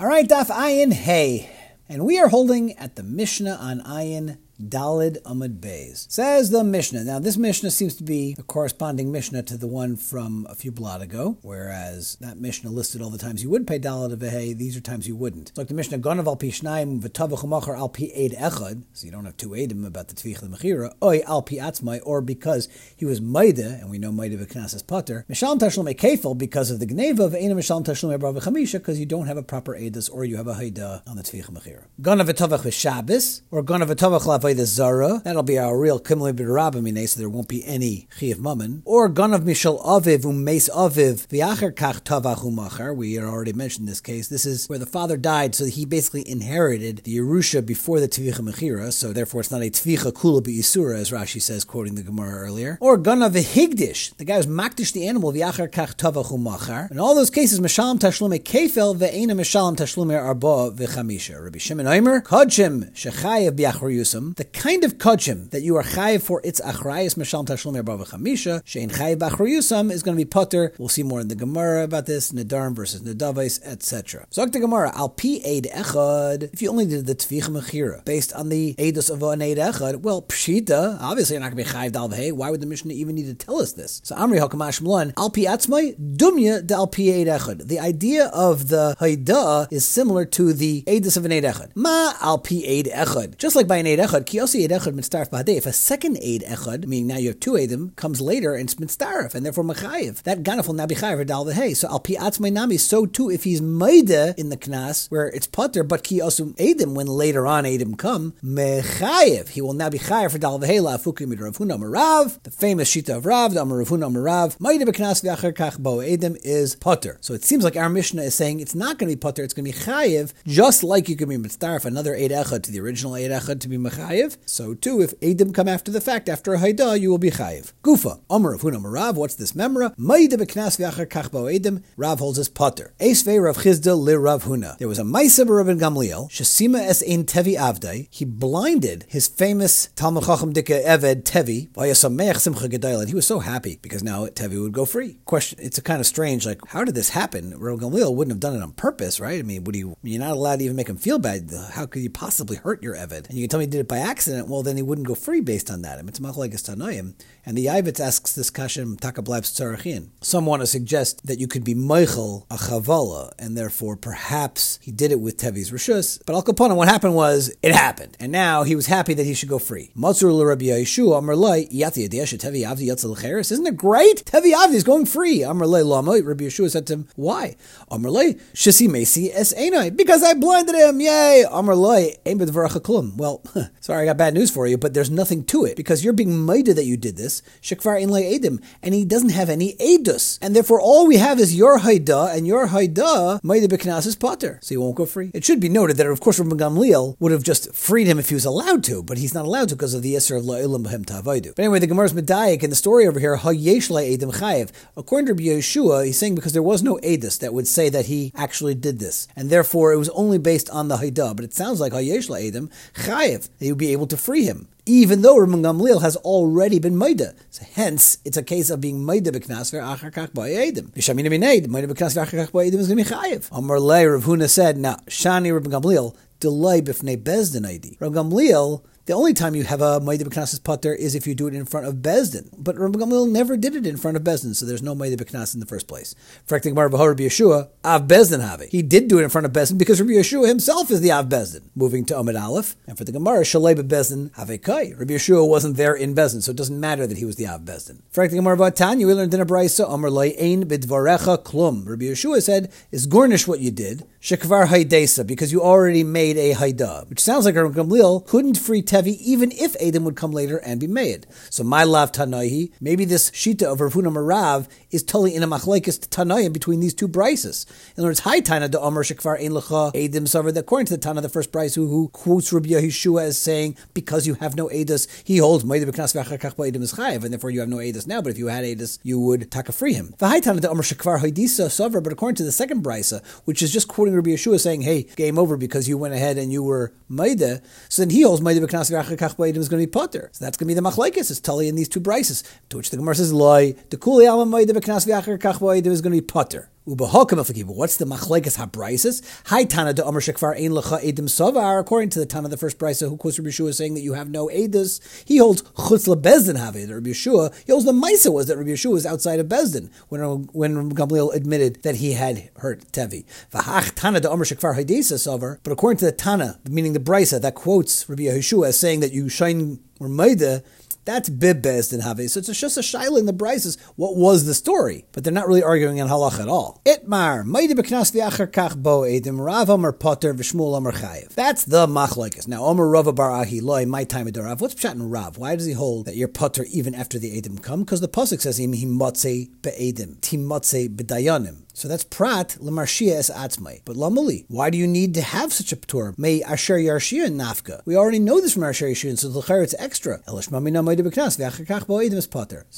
All right, Daf Ayin Hey. And we are holding at the Mishnah on Ayin Dalid Amud Beis. Says the Mishnah. Now, this Mishnah seems to be a corresponding Mishnah to the one from a few blot ago, whereas that Mishnah listed all the times you would pay Dalid Vehe, these are times you wouldn't. It's like the Mishnah, Gonav al pi shnaim al pi eid echad, so you don't have two edim about the tvich mechira, oi al pi atzmai, or because he was maida, and we know maida v'knasis potter, mishal tashlum kefil because of the gneva, v'ena mishal tashlum ebrav v'chamisha, because you don't have a proper edus, or you have a haida on the tvich mechira. Gonav v'tavach v'shabis, or Gonav v'tavach the Zara. That'll be our real Kimli B'Rabamine, so there won't be any Chiv Mammon. Or Ganav Mishal Aviv Umes Aviv V'acher Kach Tavach. We had already mentioned this case. This is where the father died, so he basically inherited the Yerusha before the Tvicha Mechira, so therefore it's not a Tvicha Kula B'Isura, as Rashi says, quoting the Gemara earlier. Or Ganav Higdish, the guy was Makdish the animal V'acher Kach Tavach Umachar. In all those cases, Mishalim Tashlume Kefel Ve'ena Mishalim Tashlume Arba V'Chamisha. Rabbi Shimon Omer, Kodshim Shechayev B'Achruyusam the kind of kodshim that you are chayiv for its achrayis mashal tashlum erbav chamisha shein chayiv b'achrayusam is going to be putter. We'll see more in the Gemara about this nedarim versus nedavais, etc. So the Gemara al pi eid echad. If you only did the tvicha mechira based on the edus of an eid echad, well pshita. Obviously, you're not going to be chayiv dal Why would the Mishnah even need to tell us this? So Amri hakamash mlan al pi atzmai dumya de al pi eid echad. The idea of the haida is similar to the edus of an eid echad. Ma al pi eid echad. Just like by an eid echad, Ba'adeh. If a second Eid Echad, meaning now you have two Eidim, comes later and it's Mitzdarf, and therefore Machayev, that Ganaf will now be Chayev Dal Hey. So Al Pi Atzmai Nami, so too if he's Maida in the Knas, where it's Putter, but Ki Osum Eidim, when later on Eidim come, Mechayev, he will now be Chayev for Dal Hey, La Fukim Rav Huna Marav, the famous Shita of Rav, the Amar Rav Huna Marav, Maida Beknas V'acher Kach Bo Eidim is Putter. So it seems like our Mishnah is saying it's not going to be Putter, it's going to be Chayev, just like you can be Mitzdarf, another Eid Echad to the original Eid Echad to be Mechayev. So too, if Edim come after the fact, after a Haida, you will be Chayiv. Gufa, Omer of Hunam Rav, what's this memra? Maida beknas v'achar kachbo Edim, Rav holds his potter. Esvei Rav Chisda li Rav Huna. There was a Maisa Rabban Gamliel, Shasima es ein Tevi Avdai. He blinded his famous Talmud Chacham Dika Eved Tevi, Vayasameach Simcha Gedayel, and he was so happy because now Tevi would go free. Question, it's a kind of strange, like, how did this happen? Rabban Gamliel wouldn't have done it on purpose, right? I mean, would he, you're not allowed to even make him feel bad. How could you possibly hurt your Eved? And you can tell me he did it by accident, well, then he wouldn't go free based on that. And the Yavitz asks this kashem takablabs tzarachin. Some want to suggest that you could be meichel a chavala, and therefore perhaps he did it with Tevi's rishus. But al kaponim, what happened was it happened, and now he was happy that he should go free. Matzur l'Rabbi Yeshua Amar Loi yati Tevi Avdi Yatzel Isn't it great? Tevi Avdi is going free. Amar Loi Lama. Rabbi Yeshua said to him, "Why?" Amar Loi Shisi Mesi Es Enai because I blinded him. Yay! Amar Loi Well, sorry, I got bad news for you, but there's nothing to it because you're being maida that you did this, shekvar in edim, and he doesn't have any edus, and therefore all we have is your haida, and your haida maida beknas is potter, so he won't go free. It should be noted that of course Rabbi Gamliel would have just freed him if he was allowed to, but he's not allowed to because of the yisr of la'ilim b'hem ta'avaydu. But anyway, the Gemara's medayik in the story over here, hayesh edim chayev. According to Rabbi Yeshua, he's saying because there was no edus that would say that he actually did this, and therefore it was only based on the haida. But it sounds like hayesh edim chayev. He would be able to free him even though Rabban Gamliel has already been Maida. So hence, it's a case of being Maida b'knas ve'achar kach ba'edim. Vishamina b'neid, Maida b'knas ve'achar kach ba'edim is going to be chayiv. Amar lei, Rav Huna said, now, Shani Rabban Gamliel, delay b'fnei bezdin aidi. Rabban Gamliel the only time you have a Maida B'Knas Pater is if you do it in front of Bezdin. But Rabbi Gamliel never did it in front of Bezdin, so there's no Maida B'Knas in the first place. Frekting Bar Rabbi Yeshua, Av Bezdin have He did do it in front of Bezdin because Rabbi Yeshua himself is the Av Bezdin. Moving to Amid Aleph, and for the Gemara, Shalei Bezdin Have Kai. Rabbi Yeshua wasn't there in Bezdin, so it doesn't matter that he was the Av Bezdin. Frekting Gemara Vatanya, we learned in a Braisa, Amar Lei Ein Bidvarecha Klum. Rabbi Yeshua said, is garnish what you did, Shekvar Haidesa, because you already made a Haida, which sounds like Rabbi Gamliel couldn't free Tevi even if Adam would come later and be made. So my lav Tanaihi, maybe this Shita of Rav Huna Marav is totally in a machlekes Tanaim between these two brises. In other words, Hi Tana de Omer Shekvar Ein Lecha Edim Savar, according to the Tana, the first brise who, who quotes Rabbi Yeshua as saying, because you have no Edus, he holds Maida Beknas Vachakach Edim is Chayev, and therefore you have no Edus now, but if you had Edus, you would taka free him. The Hi Tana de Omer Shekvar Haidisa Savar, but according to the second brisa, which is just quoting Rabbi Yeshua saying, hey, game over because you went ahead and you were Maida, so then he holds Maida Beknas Is going to be potter. So that's going to be the machlekes. It's Tully in these two brises. To which the Gemara says, "Loi the kuli alma is going to be potter." What's the machlekes habraises? Hi Tana de Omer Shekvar Ein Lecha Edim Savar. According to the Tana, the first brisa who quotes Rabbi Yeshua saying that you have no edus, he holds chutz lebezdin have it. Rabbi Yeshua, he holds the Maisa was that Rabbi Yeshua was outside of Bezdin when when Gamliel admitted that he had hurt Tevi. V'hach Tana de Omer Shekvar Haidesa Savar. But according to the Tana, meaning the brisa that quotes Rabbi Yeshua as saying that you shine or maida that's bibbes and have. So it's just a shaila in the brises. What was the story? But they're not really arguing in halach at all. Itmar, bo edim, Rav Omer Potter v'shmuel Omer. That's the machlokes. Now, Omer Rava Bar Ahilai, my time of Rav. What's pshat in Rav? Why does he hold that you're Potter even after the edim come? Because the pasuk says him he motze be'edim, timotze bedayanim. So that's prat lemarshia es atzmai. But lamali, why do you need to have such a ptur? May asher yarshia nafka. We already know this from asher yarshia, so the it's extra. So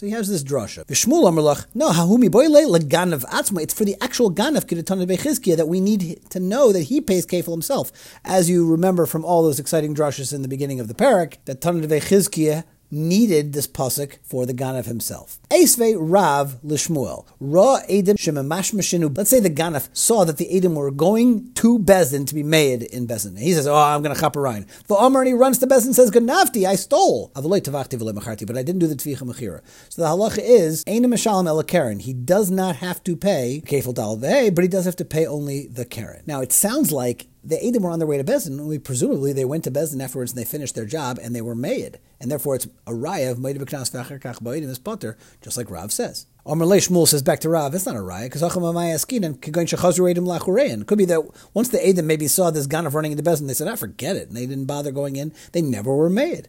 he has this drasha. V'shmul amerlach, no hahumi boile leganav atzmai. It's for the actual ganav kidatana bechizkia that we need to know that he pays kefil himself. As you remember from all those exciting drashas in the beginning of the parak, that Tanah Bechizkia needed this pasuk for the Ganav himself. Esve Rav Lishmuel. Ra Edim Shemamash Let's say the Ganav saw that the Edim were going to Bezin to be made in Bezin. He says, Oh, I'm going to chop a rhyme. The Omer he runs to Bezin and says, Ganavti, I stole. But I didn't do the Tvicha Mechira. So the halacha is, El Karen. He does not have to pay Kefil Dal but he does have to pay only the Karen. Now it sounds like the Edim were on their way to Bezin. We presumably they went to Bezin afterwards and they finished their job and they were made, and therefore it's a raya of Meid B'Knas V'Acher Kach Ba'edim is Potter, just like Rav says. Amr Shmuel says back to Rav, it's not a raya because Acham Amayaskin and Kigoin Shechazru Edim Lachurein. Could be that once the Edim maybe saw this Ganav running into Bezin, they said, "I ah, forget it," and they didn't bother going in. They never were made.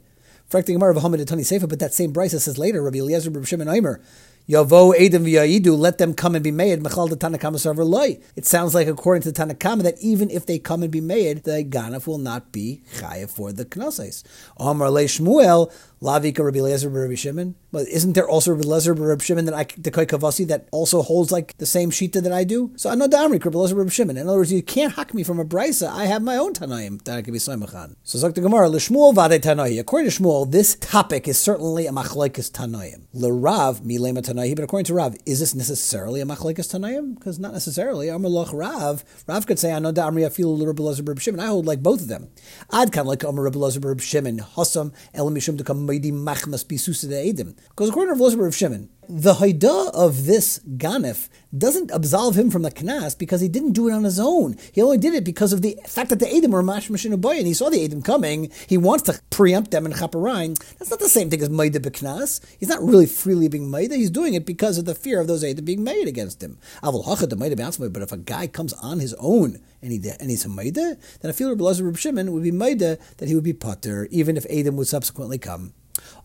But that same Brisa says later, Rabbi Eliezer, Rabbi Shimon Aimer, Yavo Edim v'yayidu, let them come and be made. Mechal the Tanakama server loy. It sounds like according to the Tanakama that even if they come and be made, the ganaf will not be chayav for the knosais. Amar le Shmuel Lavika Rabbi Lezer Rabbi Shimon. But isn't there also Rabbi Lezer Rabbi Shimon that I the Kavasi that also holds like the same shita that I do? So I know Damri Rabbi Lezer Rabbi Shimon. In other words, you can't hack me from a brisa. I have my own Tanaim that I can be Saimachan. So Zok the Gemara Lishmuel Vade Tanai. According to Shmuel, this topic is certainly a machlekes Tanaim. Lerav Milema Tanai. But according to Rav, is this necessarily a machlekes Tanaim? Because not necessarily. Amalach Rav. Rav could say I know Damri Afil Rabbi Lezer Rabbi Shimon. I hold like both of them. Ad kan like Amar Rabbi Lezer Rabbi Shimon. Hasam Elamishum to come machmas edim. Because according to Rav Shimon, the Haida of this Ganef doesn't absolve him from the Knas because he didn't do it on his own. He only did it because of the fact that the Edom were Mash Boy and he saw the Edom coming. He wants to preempt them in Chaparine. That's not the same thing as Maida Beknas. He's not really freely being Maida. He's doing it because of the fear of those Edom being made against him. But if a guy comes on his own and, he, and he's a Maida, then I feel Rabbi Reb Shimon would be Maida that he would be Potter even if Edom would subsequently come.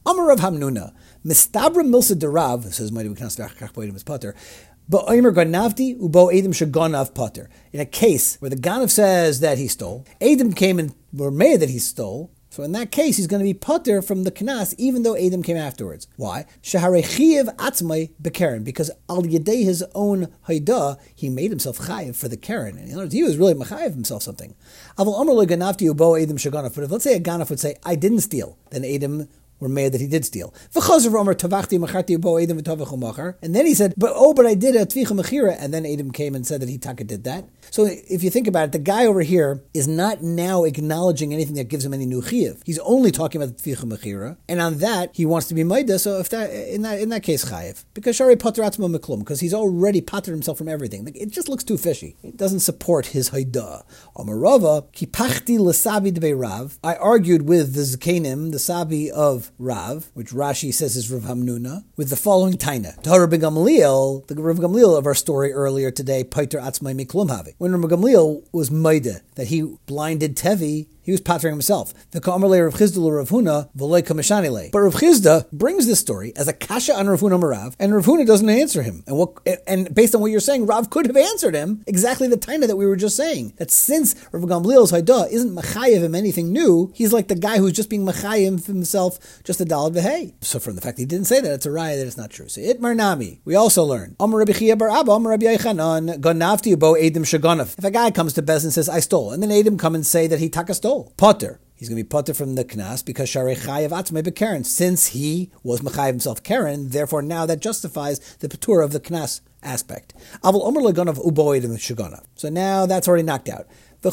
Amar of Hamnuna, Mistabra Milsa Derav, says Mighty is Potter, but Omer Ganavti Ubo Adam Shaganav Potter. In a case where the Ganav says that he stole, Adam came and were made that he stole, so in that case, he's going to be putter from the knas, even though Adam came afterwards. Why? Shaharechiyev atzmai bekeren, because al yedei his own haida, he made himself chayiv for the keren. In other words, he was really machayiv himself something. Avol amr ganavti ubo Adam shaganaf. But if let's say a ganaf would say, I didn't steal, then Adam were mad that he did steal. And then he said, but oh, but I did a tvicha mechira. And then Adam came and said that he taka did that. So if you think about it, the guy over here is not now acknowledging anything that gives him any new chiyuv. He's only talking about the tvicha mechira, and on that he wants to be maida. So if that in that in that case chayiv, because shari pater meklum, because he's already patered himself from everything. It just looks too fishy. It doesn't support his haida. Amarava kipachti lesabi debe Rav. I argued with the zkenim, the sabi of Rav, which Rashi says is Rav Hamnuna, with the following taina. To Rabbi Gamliel, the Rav Gamliel of our story earlier today, Paiter Atzmai Miklum Havi. When Gamliel was Maida, that he blinded Tevi he was pattering himself. The Ka'amalei Rav Chisda Rav Huna v'loy kameshanile. But Rav Chisda brings this story as a kasha on Rav Huna Marav, and Rav Huna doesn't answer him. And what? And based on what you're saying, Rav could have answered him exactly the taina that we were just saying. That since Rav Gamliel's Haidah isn't machayev him anything new, he's like the guy who's just being machayev himself just a dalad v'hei. So from the fact he didn't say that, it's a raya that it's not true. So itmar nami. We also learn. Amar Rabbi Chia bar Abba, Amar Rabbi Yechanan, bo Edim Shagonov. If a guy comes to Bez and says, I stole, and then Edim come and say that he taka stole, Potter. He's going to be potter from the knas because Sharei Chayav Atzmei Karen. Since he was Mechayiv himself Karen, therefore now that justifies the patur of the knas aspect. Aval omer legonav uboid and shagona. So now that's already knocked out. Now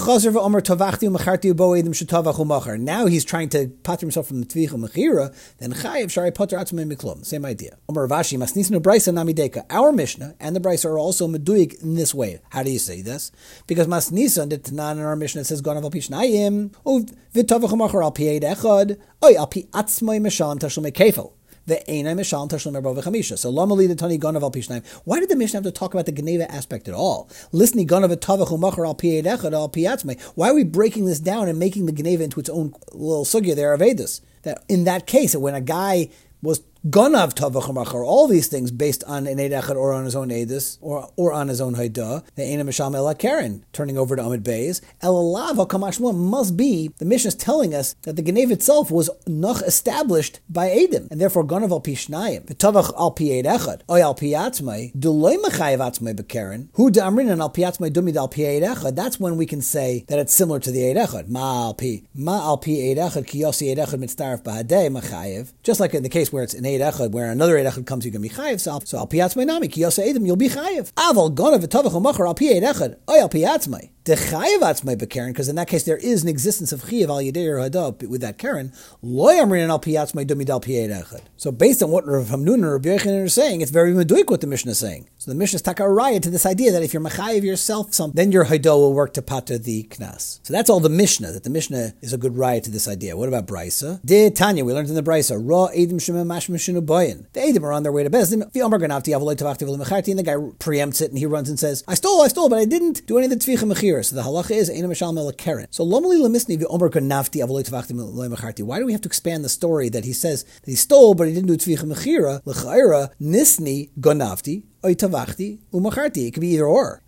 he's trying to pater himself from the tvicha mechira. Then chayiv shari pater atzmei miklum. Same idea. Omer Rav Ashi masnisnu brisa namideka. Our Mishnah and the brisa are also meduik in this way. How do you say this? Because masnisa the Tanan in our Mishnah says ganav al pishnayim uv v'tavachum achar al pied echad oy al pi atzmei meshan tashlum kefel. The Einai Mishal Tashlim Erbo V'chamisha. So Lomali the Tani Ganav Al Pishnaim. Why did the Mishnah have to talk about the Geneva aspect at all? Listening Ganav Tavachu Machar Al Piedechad Al Piatzmei. Why are we breaking this down and making the Geneva into its own little sugya there of Edus? That in that case, when a guy was Ganav Tavachamacher, all these things based on an Eid or on his own Edis or, or on his own Haida, the Eina Misham Ela Karen, turning over to Amid Beis. Elalav Kamashmua must be, the Mishnah is telling us that the Genev itself was noch established by Edim, and therefore Ganav al Pishnayim, Tavach al Pi Eid Echad, Oy al Piatzmai, Duloy Mechayev Atzmai Bekaren, Hu and al Piatzmai Dumid al Pi Eid that's when we can say that it's similar to the Eid. Ma al Pi, Ma al Pi Eid Echad, Ki Yosi Eid Echad Bahadei Mechayev, just like in the case where it's an Eid Echad, where another Eid Echad comes, you can be chayiv. So, al piyatzmai nami ki yasa edim, you'll be chayiv. Aval gonav v'tavach u'machar al piyed Echad, oy al piyatzmai. The chayiv atzmai bekaren, because in that case there is an existence of chayiv al yedei or hadav with that karen. Loy al piyatzmai dumid al piyed. So based on what Rav Hamnun and Rabbi Yochanan are saying, it's very meduik what the Mishnah is saying. So the Mishnah is taka raya to this idea that if you're machayiv yourself, some, then your haidah will work to pata the knas. So that's all the Mishnah. That the Mishnah is a good raya to this idea. What about brisa? De Tanya, we learned in the brisa. Ra edim shema mash boyin. The edim are on their way to Bezdin. The Omer Ganavti Avaloi Tavachti and the guy preempts it and he runs and says, I stole, I stole, but I didn't do any of the Tvicha So the halacha is Eina Mishal Melakeren. So Lomali Lemisni V'Omer Ganavti V'Lemecharti. Why do we have to expand the story that he says that he stole, but he didn't do Tvicha Mechira? L'chaira Nisni Ganavti it could be either or.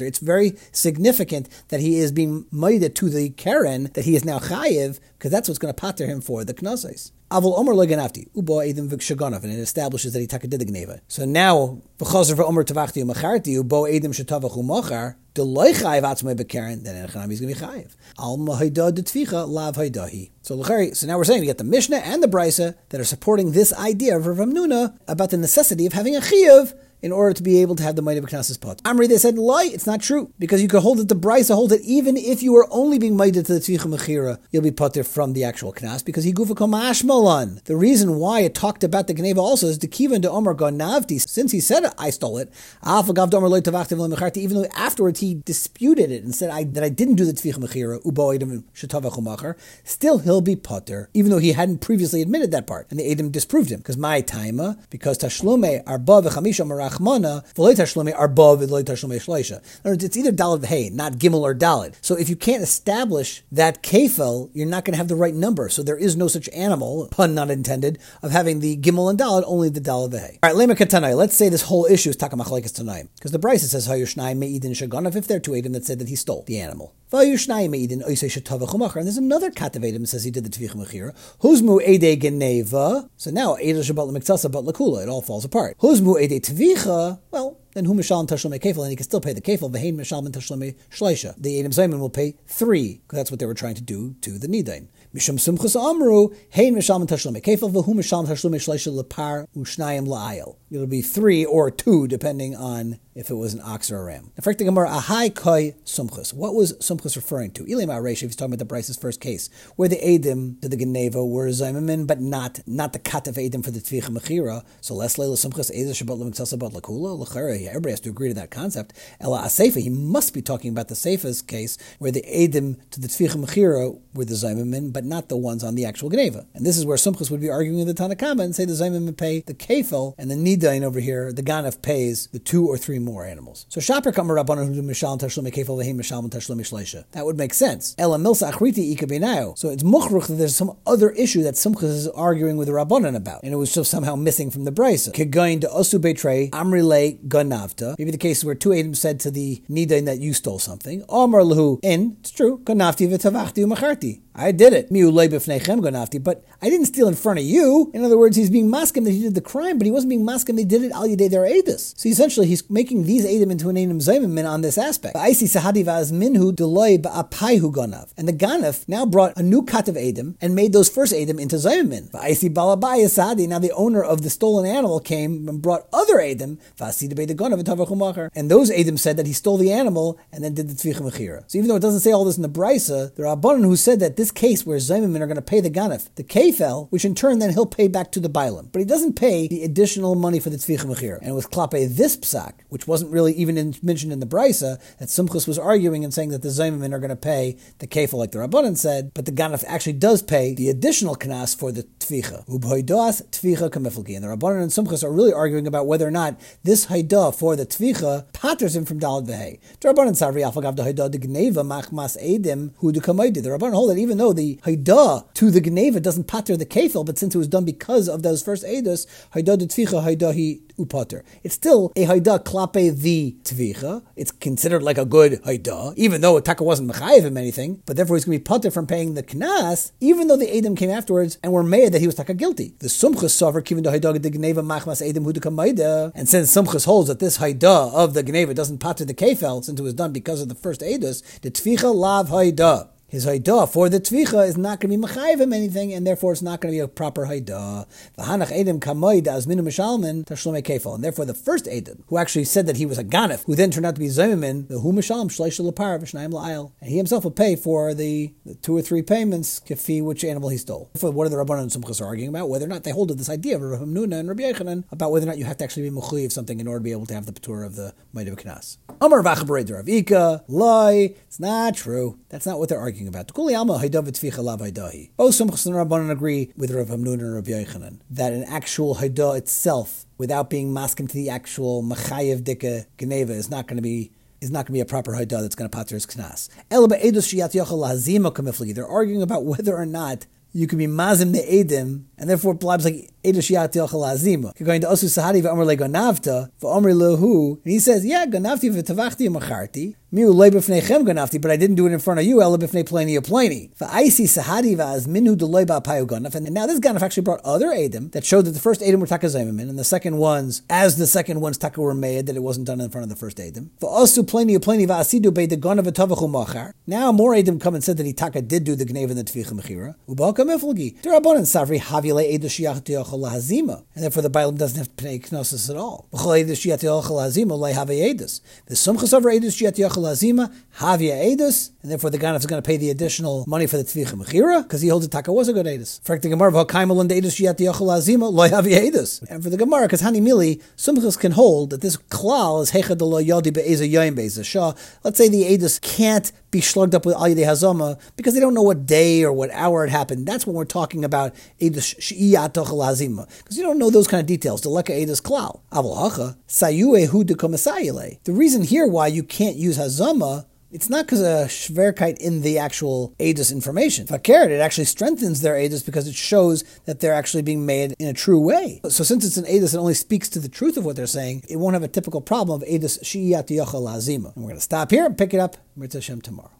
It's very significant that he is being made to the Karen, that he is now chayiv, because that's what's going to pater him for the knases. Avol Omer Loganafti, Ubo Edim Vikshagonov, and it establishes that he taka did the Gneva. So now, V'chozer Omer Tavachti Umacharti, Ubo Edim Shetavach Umachar, Deloy Chayiv Atzmei Bekaren, then Echanami is going to be Chayiv. Al Mahayda Detvicha, Lav Haydahi. So so now we're saying we get the Mishnah and the Brisa that are supporting this idea of Rav Nuna about the necessity of having a Chayiv in order to be able to have the might of a knas's pot. Amri, they said, lie, it's not true. Because you could hold it, the Brisa hold it, even if you are only being mighted to the Tzvicha Mechira, you'll be put there from the actual knas, because he gufa ashmalan. The reason why it talked about the Geneva also is the Kiva to Omar Gonavti, since he said I stole it, even though afterwards he disputed it and said I, that I didn't do the Tzvicha Mechira, still he'll be putter, even though he hadn't previously admitted that part. And the Adam disproved him, because my taima, because Tashlume, Arba, V'chamisha, Rachmana, v'loy words, it's either dalad hey, not gimel or dalad. So if you can't establish that kefel, you're not going to have the right number. So there is no such animal, pun not intended, of having the gimel and dalad, only the dalad v'hei. All right, lema katanai. Let's say this whole issue is takamachlekes tonight, because the Brisa says hayushnai meidin shaganov if there are two edim that said that he stole the animal. And there's another katavedim says he did the tvich mechira. Huzmu ede geneva. So now ede shabbat lemiktasa but lakula. It all falls apart. Huzmu ede tvicha. Well, then who mishal tashlome kefil, and he can still pay the kefil. Vehein mishal tashlome shleisha. The edim zayman will pay three because that's what they were trying to do to the nidain. Mishum Simchus Amru, Hein Misham Tashlum Kefil, Vahu Misham Tashlum Shleisha Lepar Ushnayim La'ayel. It'll be three or two, depending on if it was an ox or a ram. In fact, the Gemara, Ahai Koi Sumchus. What was Sumchus referring to? Ilim Aresh, if he's talking about the brisa's first case, where the Edim to the Geneva were Zaymamin, but not not the Kat of Edim for the Tvich Mechira. So less Leila Sumchus, Eza Shabbat Lemik Sabat Lakula, Lachara, everybody has to agree to that concept. Ela Asefa, he must be talking about the Seifa's case, where the Edim to the Tvich Mechira were the Zaymamin, but not the ones on the actual Geneva. And this is where Sumchus would be arguing with the Tanakama and say the Zaymamin pay the Kefil, and the Nidain over here, the Ganef pays the two or three more animals. So Shaper Kamar. That would make sense. Ela Milsa Achriti. So it's Muchruch that there's some other issue that Sumchus is arguing with the Rabbanon about, and it was somehow missing from the Brisa. Kegain to Osu Betrei Amrile Ganavta. Maybe the cases where two Adam said to the Nidain that you stole something. Omar Lahu in, it's true, Ganavti V'Tavachti Umacharti. I did it. But I didn't steal in front of you. In other words, he's being maskim that he did the crime, but he wasn't being maskim they did it al yedei their edus. So essentially, he's making these edim into an edim zaymin on this aspect. I see. And the ganaf now brought a new cut of edim and made those first edim into zaymin. I see. Now the owner of the stolen animal came and brought other edim. And those edim said that he stole the animal and then did the tvicha mechira. So even though it doesn't say all this in the brisa, there are abundant who said that this case where zaymin are going to pay the Ganef, the kefel, which in turn then he'll pay back to the bailam. But he doesn't pay the additional money for the tvicha mechira. And with klape this psak, which wasn't really even in, mentioned in the brisa, that Simchus was arguing and saying that the zaymin are going to pay the kefel like the rabbanon said, but the Ganef actually does pay the additional knas for the tvicha. Ubhoidas tvicha kamiflki. And the rabbanon and Simchus are really arguing about whether or not this haida for the tvicha patters him from dalad vehe. The rabbanon savri afagav the haida the gneva machmas edim The rabbanon hold that even though the haida to the gneva doesn't pater the kefil, but since it was done because of those first edus, haida de tvicha haida he upater. It's still a haida klape the tvicha. It's considered like a good haida, even though Taka wasn't mechayiv him anything, but therefore he's going to be pater from paying the knas, even though the edim came afterwards and were made that he was Taka guilty. The sumchus suffer given the haida de gneva machmas edim hu de and since sumchus holds that this haida of the gneva doesn't pater the kefil since it was done because of the first edus, the tvicha lav haida his haidah for the tvicha is not going to be mechayiv him anything, and therefore it's not going to be a proper haidah. V'hanach edim kamoid as minu mishalmin kefal, and therefore the first edim, who actually said that he was a ganef, who then turned out to be zaymin, the hu mishalm shleish lepar v'shnayim la'ayil, and he himself will pay for the, the, two or three payments kefi which animal he stole. For what are the rabbanon and sumchas arguing about whether or not they hold to this idea of Rav Nuna and Rabbi Yechanan about whether or not you have to actually be mechayiv something in order to be able to have the patur of the might of. Amar v'achabarei Rav Ika, lie. It's not true. That's not what they're arguing about. Both Sumchas and Rabbanan agree with Rav Hamnun and Rav Yochanan that an actual Haidah itself, without being masking to the actual Machayev Dika Geneva, is not going to be is not going to be a proper haidah that's going to pater his knas. They're arguing about whether or not you can be mazim the edim, and therefore blabs like. You're going to osu sahadi v'omer le gonavta v'omer lehu, and he says, yeah, gonavti v'tavachti macharti. Miu le b'fnechem gonavti, but I didn't do it in front of you. Ela b'fnei pleni pleni. V'aisi sahadi v'az minu deloy ba'payu gonaf. And now this ganaf actually brought other edim that showed that the first edim were takazayimim, and the second ones, as the second ones taka were made, that it wasn't done in front of the first edim. V'osu pleni pleni v'asidu be the gonav v'tavachu machar. Now more edim come and said that he taka did do the gnev and the tvicha mechira. Ubal kamiflgi. Derabonin savri havile edushiach hazima, and therefore the Bible doesn't have to pay knossos at all. The sumchas over edus hazima havia edus, and therefore the ganef is going to pay the additional money for the tvicha mechira because he holds the taka was a good edus. For the Gemara, v'kaimal and edus hazima loy havia edus, and for the Gemara, because hani mili sumchas can hold that this klal is hechad lo yodi be'eza yoyim shah. Let's say the edus can't be slugged up with al hazama because they don't know what day or what hour it happened. That's when we're talking about hazima because you don't know those kind of details. Klal. The reason here why you can't use hazama it's not because of shverkeit in the actual Adis information. Fakert, it actually strengthens their Adis because it shows that they're actually being made in a true way. So since it's an Adis that only speaks to the truth of what they're saying, it won't have a typical problem of Adis Shi'iyat Yochel Lazima. And we're going to stop here and pick it up Mitzvah tomorrow.